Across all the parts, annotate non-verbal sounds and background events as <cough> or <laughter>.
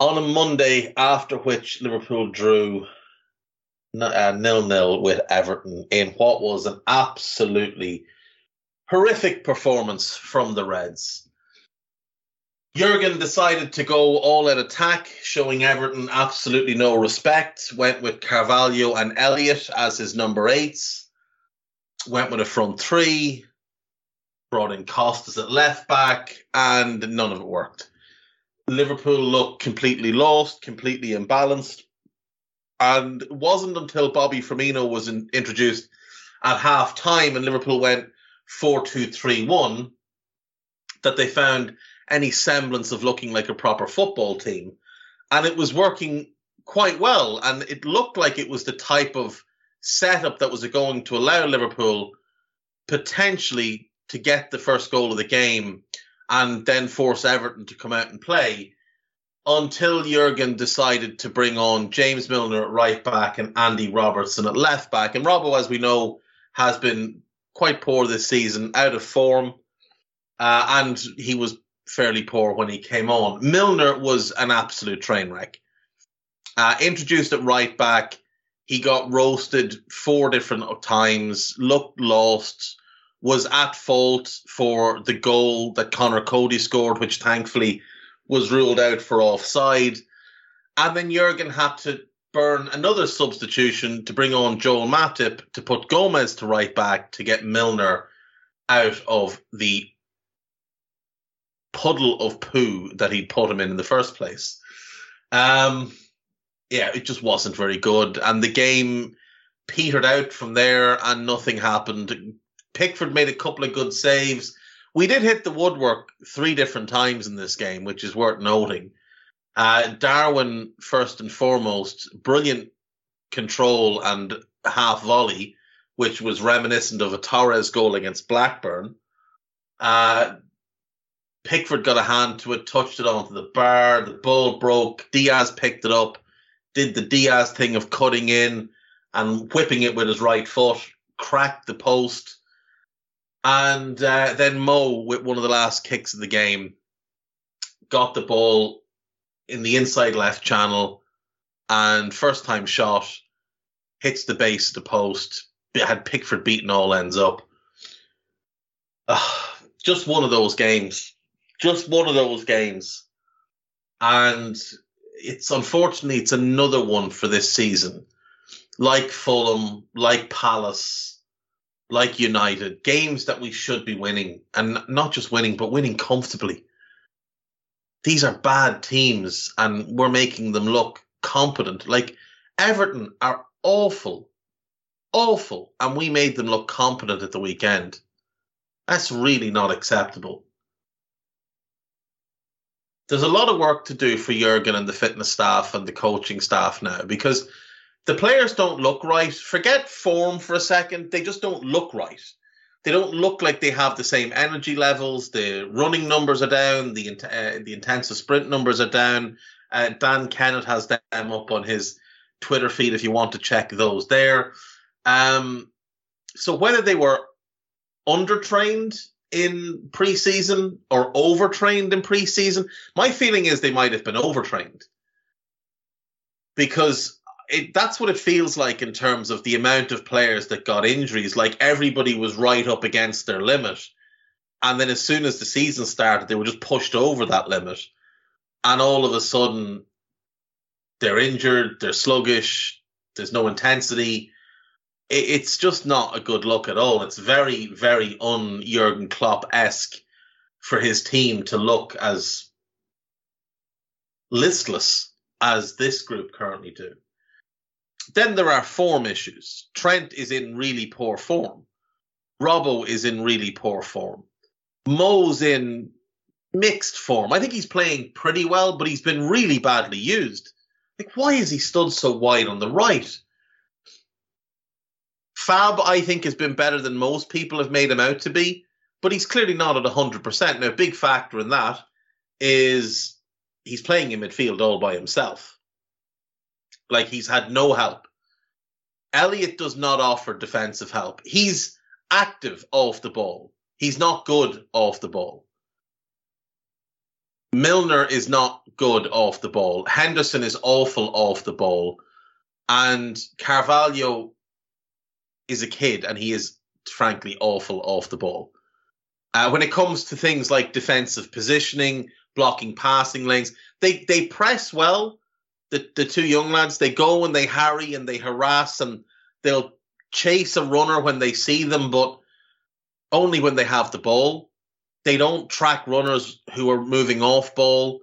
on a Monday, after which Liverpool drew uh, nil nil with Everton in what was an absolutely horrific performance from the Reds. Jurgen decided to go all out attack, showing Everton absolutely no respect. Went with Carvalho and Elliott as his number eights. Went with a front three. Brought in Costas at left back, and none of it worked. Liverpool looked completely lost, completely imbalanced. And it wasn't until Bobby Firmino was in, introduced at half time and Liverpool went 4 2 3 1 that they found any semblance of looking like a proper football team. And it was working quite well. And it looked like it was the type of setup that was going to allow Liverpool potentially to get the first goal of the game and then force Everton to come out and play until Jurgen decided to bring on James Milner at right back and Andy Robertson at left back. And Robbo, as we know, has been quite poor this season, out of form, uh, and he was fairly poor when he came on. Milner was an absolute train wreck. Uh, introduced at right back, he got roasted four different times, looked lost, was at fault for the goal that Conor Coady scored, which thankfully was ruled out for offside. And then Jurgen had to burn another substitution to bring on Joel Matip to put Gomez to right back to get Milner out of the puddle of poo that he put him in in the first place. Um, yeah, it just wasn't very good. And the game petered out from there and nothing happened. Pickford made a couple of good saves. We did hit the woodwork three different times in this game, which is worth noting. Uh, Darwin, first and foremost, brilliant control and half volley, which was reminiscent of a Torres goal against Blackburn. Uh, Pickford got a hand to it, touched it onto the bar. The ball broke. Diaz picked it up, did the Diaz thing of cutting in and whipping it with his right foot, cracked the post. And uh, then Mo, with one of the last kicks of the game, got the ball in the inside left channel and first time shot hits the base of the post. Had Pickford beaten all ends up. Uh, just one of those games. Just one of those games. And it's unfortunately it's another one for this season. Like Fulham, like Palace, like United, games that we should be winning, and not just winning, but winning comfortably. These are bad teams, and we're making them look competent. Like Everton are awful, awful, and we made them look competent at the weekend. That's really not acceptable. There's a lot of work to do for Jurgen and the fitness staff and the coaching staff now because the players don't look right. Forget form for a second; they just don't look right. They don't look like they have the same energy levels. The running numbers are down. The uh, the intensive sprint numbers are down. Uh, Dan Kennett has them up on his Twitter feed if you want to check those there. Um, so whether they were undertrained in preseason or overtrained in preseason, my feeling is they might have been overtrained because it, that's what it feels like in terms of the amount of players that got injuries. Like everybody was right up against their limit. And then as soon as the season started, they were just pushed over that limit. And all of a sudden, they're injured, they're sluggish, there's no intensity. It, it's just not a good look at all. It's very, very un Jurgen Klopp esque for his team to look as listless as this group currently do. Then there are form issues. Trent is in really poor form. Robbo is in really poor form. Mo's in mixed form. I think he's playing pretty well, but he's been really badly used. Like, why is he stood so wide on the right? Fab, I think, has been better than most people have made him out to be, but he's clearly not at 100%. Now, a big factor in that is he's playing in midfield all by himself. Like, he's had no help. Elliott does not offer defensive help. He's active off the ball. He's not good off the ball. Milner is not good off the ball. Henderson is awful off the ball. And Carvalho is a kid and he is frankly awful off the ball. Uh, when it comes to things like defensive positioning, blocking passing lanes, they, they press well. The, the two young lads, they go and they harry and they harass and they'll chase a runner when they see them, but only when they have the ball. They don't track runners who are moving off ball.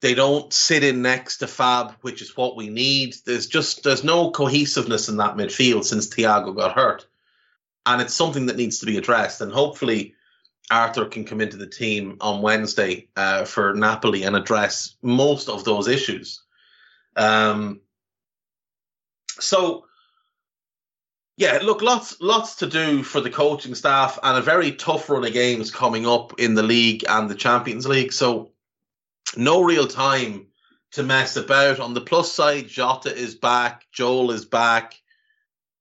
They don't sit in next to Fab, which is what we need. There's just there's no cohesiveness in that midfield since Thiago got hurt, and it's something that needs to be addressed. And hopefully, Arthur can come into the team on Wednesday uh, for Napoli and address most of those issues. Um, so yeah, look, lots lots to do for the coaching staff and a very tough run of games coming up in the league and the Champions League. So no real time to mess about. On the plus side, Jota is back, Joel is back.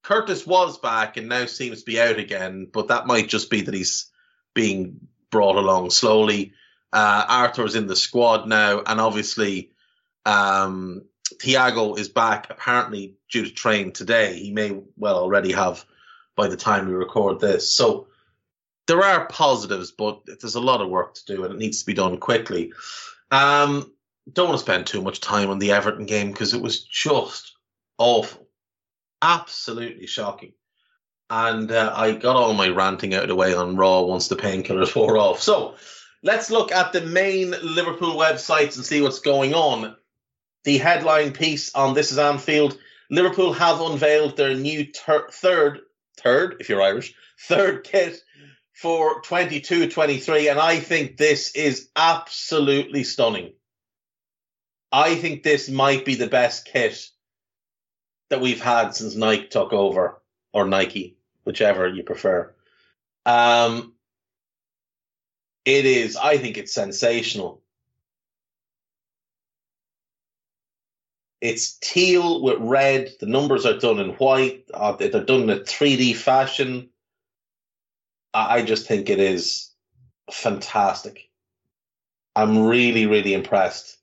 Curtis was back and now seems to be out again, but that might just be that he's being brought along slowly. Uh, Arthur's in the squad now, and obviously um, Thiago is back apparently due to train today. He may well already have by the time we record this. So there are positives, but there's a lot of work to do and it needs to be done quickly. Um, don't want to spend too much time on the Everton game because it was just awful, absolutely shocking. And uh, I got all my ranting out of the way on Raw once the painkillers <laughs> wore off. So let's look at the main Liverpool websites and see what's going on the headline piece on This is Anfield Liverpool have unveiled their new ter- third, third, if you're Irish, third kit for 22 23. And I think this is absolutely stunning. I think this might be the best kit that we've had since Nike took over, or Nike, whichever you prefer. Um, it is, I think it's sensational. It's teal with red. The numbers are done in white. Uh, they're done in a 3D fashion. I just think it is fantastic. I'm really, really impressed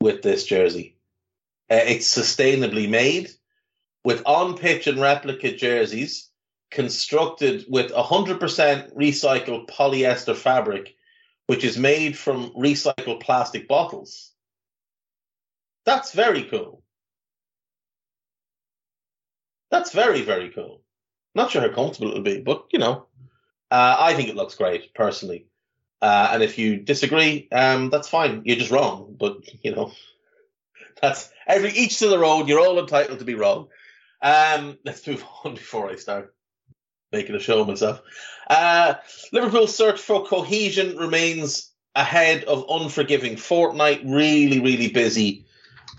with this jersey. Uh, it's sustainably made with on pitch and replica jerseys constructed with 100% recycled polyester fabric, which is made from recycled plastic bottles. That's very cool. That's very, very cool. Not sure how comfortable it'll be, but you know, uh, I think it looks great personally. Uh, and if you disagree, um, that's fine. You're just wrong. But you know, <laughs> that's every each to their own. You're all entitled to be wrong. Um, <laughs> let's move on before I start making a show of myself. Uh, Liverpool's search for cohesion remains ahead of unforgiving fortnight. Really, really busy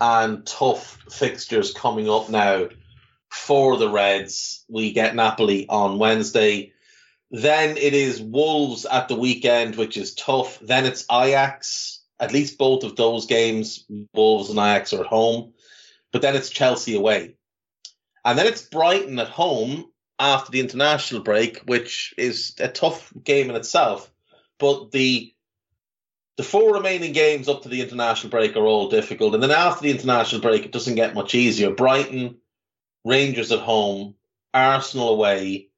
and tough fixtures coming up now for the Reds. We get Napoli on Wednesday. Then it is Wolves at the weekend, which is tough. Then it's Ajax. At least both of those games, Wolves and Ajax are at home. But then it's Chelsea away. And then it's Brighton at home after the international break, which is a tough game in itself. But the the four remaining games up to the international break are all difficult. And then after the international break, it doesn't get much easier. Brighton, Rangers at home, Arsenal away,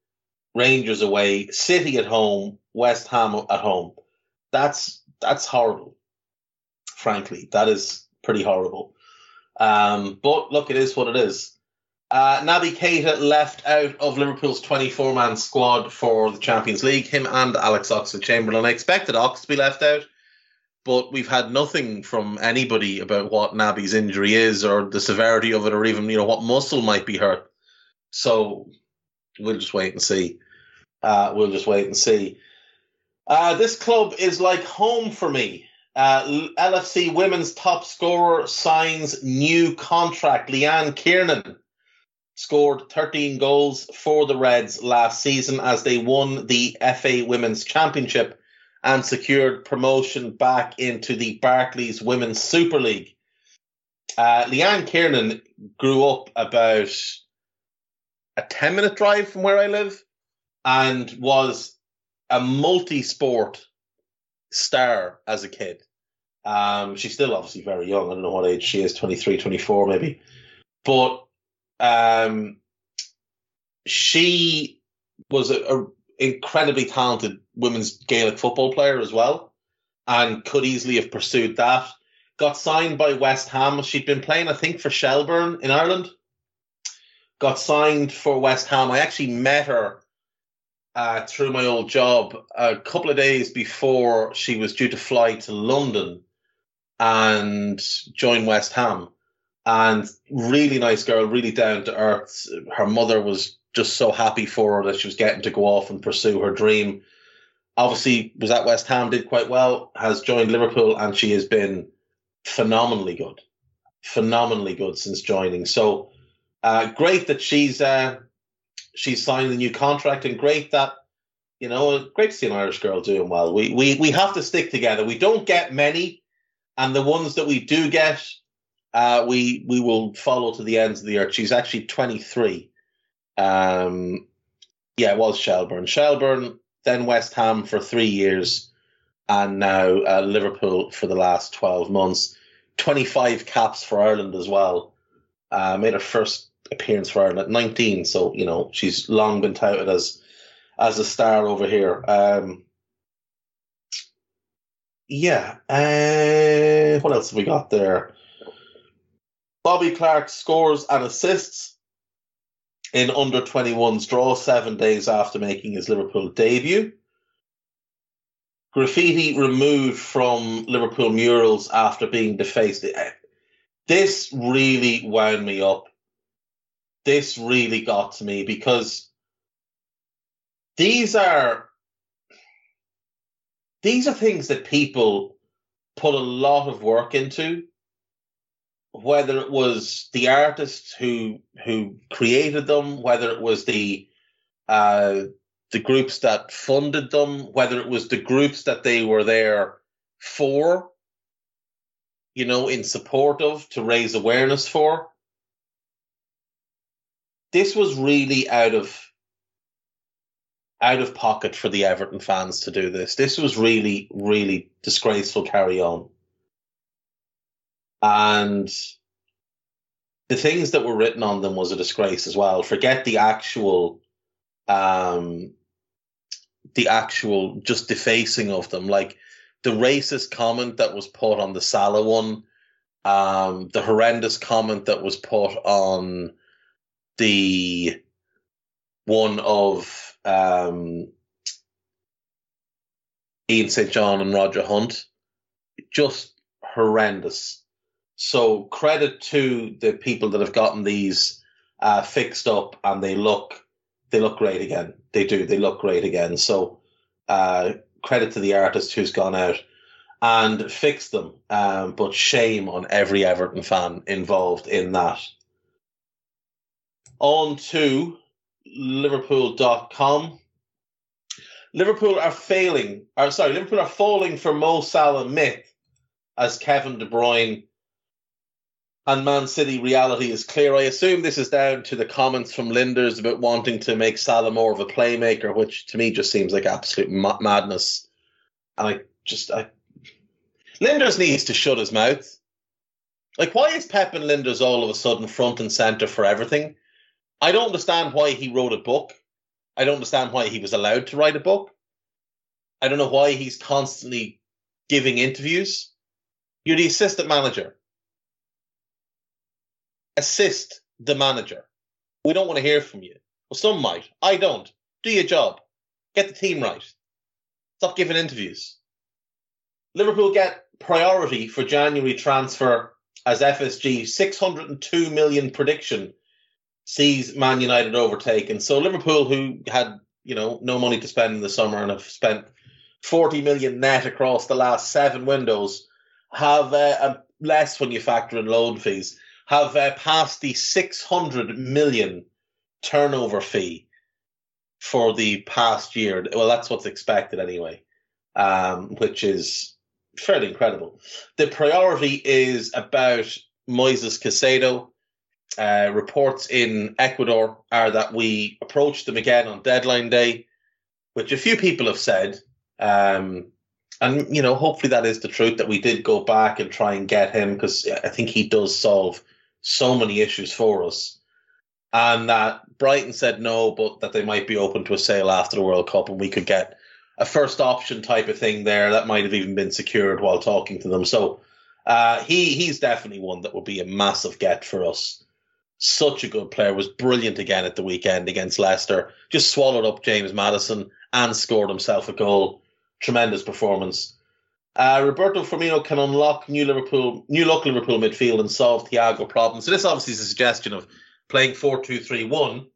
Rangers away, City at home, West Ham at home. That's that's horrible. Frankly, that is pretty horrible. Um, but look, it is what it is. Uh, Naby Keita left out of Liverpool's 24 man squad for the Champions League. Him and Alex Oxlade Chamberlain. I expected Ox to be left out, but we've had nothing from anybody about what Naby's injury is or the severity of it or even you know what muscle might be hurt. So we'll just wait and see. Uh, we'll just wait and see. Uh, this club is like home for me. Uh, LFC women's top scorer signs new contract. Leanne Kiernan scored 13 goals for the Reds last season as they won the FA Women's Championship and secured promotion back into the Barclays Women's Super League. Uh, Leanne Kiernan grew up about a 10 minute drive from where I live and was a multi sport star as a kid. Um, she's still obviously very young. I don't know what age she is 23, 24 maybe. But um, she was a, a incredibly talented women's Gaelic football player as well, and could easily have pursued that. Got signed by West Ham. She'd been playing, I think, for Shelbourne in Ireland. Got signed for West Ham. I actually met her uh, through my old job a couple of days before she was due to fly to London and join West Ham and really nice girl, really down to earth. Her mother was just so happy for her that she was getting to go off and pursue her dream. Obviously, was at West Ham, did quite well, has joined Liverpool, and she has been phenomenally good, phenomenally good since joining. So uh, great that she's uh, she's signed a new contract, and great that you know, great to see an Irish girl doing well. We we we have to stick together. We don't get many, and the ones that we do get uh, we we will follow to the ends of the earth. She's actually 23. Um, yeah, it was Shelbourne. Shelbourne, then West Ham for three years, and now uh, Liverpool for the last 12 months. 25 caps for Ireland as well. Uh, made her first appearance for Ireland at 19, so you know she's long been touted as as a star over here. Um, yeah. Uh, what else have we got there? Bobby Clark scores and assists in under 21's draw seven days after making his Liverpool debut. Graffiti removed from Liverpool murals after being defaced. This really wound me up. This really got to me because these are these are things that people put a lot of work into whether it was the artists who who created them, whether it was the uh, the groups that funded them, whether it was the groups that they were there for, you know, in support of to raise awareness for. This was really out of out of pocket for the Everton fans to do this. This was really, really disgraceful carry on. And the things that were written on them was a disgrace as well. Forget the actual, um, the actual just defacing of them. Like the racist comment that was put on the Salah one, um, the horrendous comment that was put on the one of um, Ian St. John and Roger Hunt. Just horrendous. So credit to the people that have gotten these uh, fixed up, and they look they look great again. They do. They look great again. So uh, credit to the artist who's gone out and fixed them. Um, but shame on every Everton fan involved in that. On to Liverpool.com. Liverpool are failing, or sorry, Liverpool are falling for Mo Salah myth as Kevin De Bruyne and Man City reality is clear. I assume this is down to the comments from Lijnders about wanting to make Salah more of a playmaker, which to me just seems like absolute ma- madness. And I just, I, Lijnders needs to shut his mouth. Like, why is Pep and Lijnders all of a sudden front and center for everything? I don't understand why he wrote a book. I don't understand why he was allowed to write a book. I don't know why he's constantly giving interviews. You're the assistant manager assist the manager. We don't want to hear from you. Well, some might. I don't. Do your job. Get the team right. Stop giving interviews. Liverpool get priority for January transfer as FSG 602 million prediction sees Man United overtaken. So Liverpool, who had you know no money to spend in the summer and have spent 40 million net across the last seven windows, have uh, less when you factor in loan fees, have uh, passed the 600 million turnover fee for the past year. Well, that's what's expected anyway, um, which is fairly incredible. The priority is about Moises Caicedo. Uh, reports in Ecuador are that we approached them again on deadline day, which a few people have said. Um, and, you know, hopefully that is the truth that we did go back and try and get him because I think he does solve so many issues for us. And that Brighton said no, but that they might be open to a sale after the World Cup and we could get a first option type of thing there that might have even been secured while talking to them. So uh, he he's definitely one that would be a massive get for us. Such a good player, was brilliant again at the weekend against Leicester. Just swallowed up James Maddison and scored himself a goal. Tremendous performance. Uh, Roberto Firmino can unlock new Liverpool, new look Liverpool midfield and solve Thiago problems. So this obviously is a suggestion of playing four two three one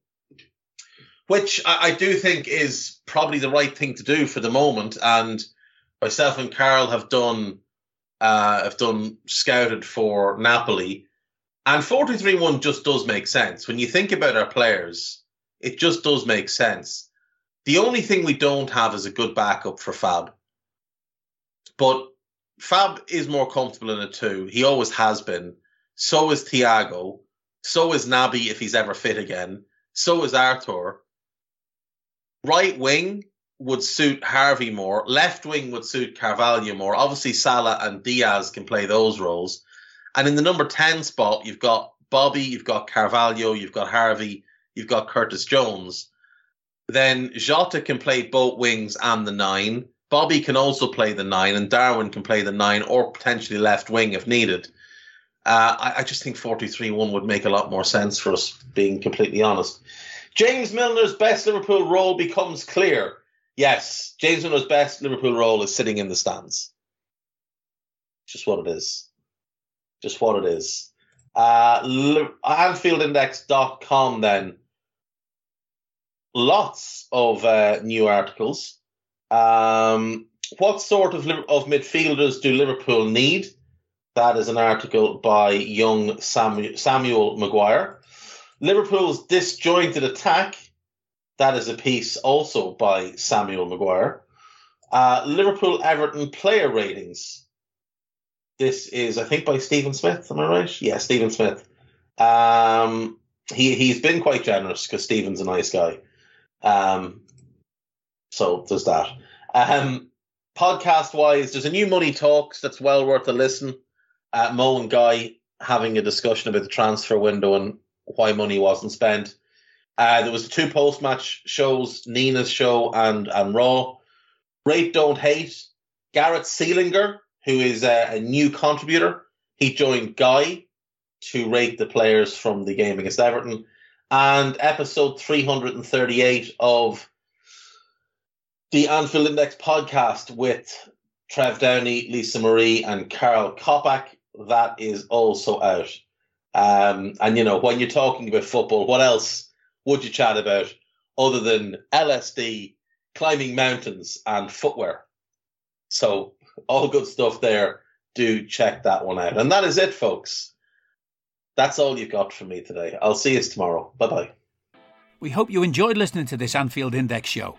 which I, I, do think is probably the right thing to do for the moment. And myself and Carl have done uh, have done scouted for Napoli, and four two three one just does make sense when you think about our players. It just does make sense. The only thing we don't have is a good backup for Fab, but Fab is more comfortable in a two. He always has been. So is Thiago. So is Naby if he's ever fit again. So is Arthur right wing would suit Harvey more. Left wing would suit Carvalho more. Obviously, Salah and Diaz can play those roles. And in the number 10 spot, you've got Bobby, you've got Carvalho, you've got Harvey, you've got Curtis Jones. Then Jota can play both wings and the nine. Bobby can also play the nine, and Darwin can play the nine or potentially left wing if needed. Uh, I, I, just think 43 1 would make a lot more sense for us, being completely honest. James Milner's best Liverpool role becomes clear. Yes, James Milner's best Liverpool role is sitting in the stands. Just what it is. Just what it is. Uh, AnfieldIndex.com then. Lots of uh, new articles. Um, what sort of, of midfielders do Liverpool need? That is an article by young Samuel, Samuel Maguire. Liverpool's disjointed attack. That is a piece also by Samuel Maguire. Uh, Liverpool Everton player ratings. This is, I think, by Stephen Smith. Am I right? Yeah, Stephen Smith. Um, he he's been quite generous because Stephen's a nice guy. Um, so there's that. Um, podcast wise, there's a new Money Talks that's well worth a listen. Uh, Mo and Guy having a discussion about the transfer window and why money wasn't spent. Uh, there was two post match shows, Nina's show and and Raw. Rate don't hate. Garrett Seelinger, who is a, a new contributor, he joined Guy to rate the players from the game against Everton. And episode 338 of the Anfield Index podcast with Trev Downey, Lisa Marie, and Carl Kopak. That is also out. Um, and you know, when you're talking about football, what else would you chat about other than LSD, climbing mountains, and footwear? So all good stuff there. Do check that one out. And that is it, folks. That's all you've got from me today. I'll see you tomorrow. Bye bye. We hope you enjoyed listening to this Anfield Index show.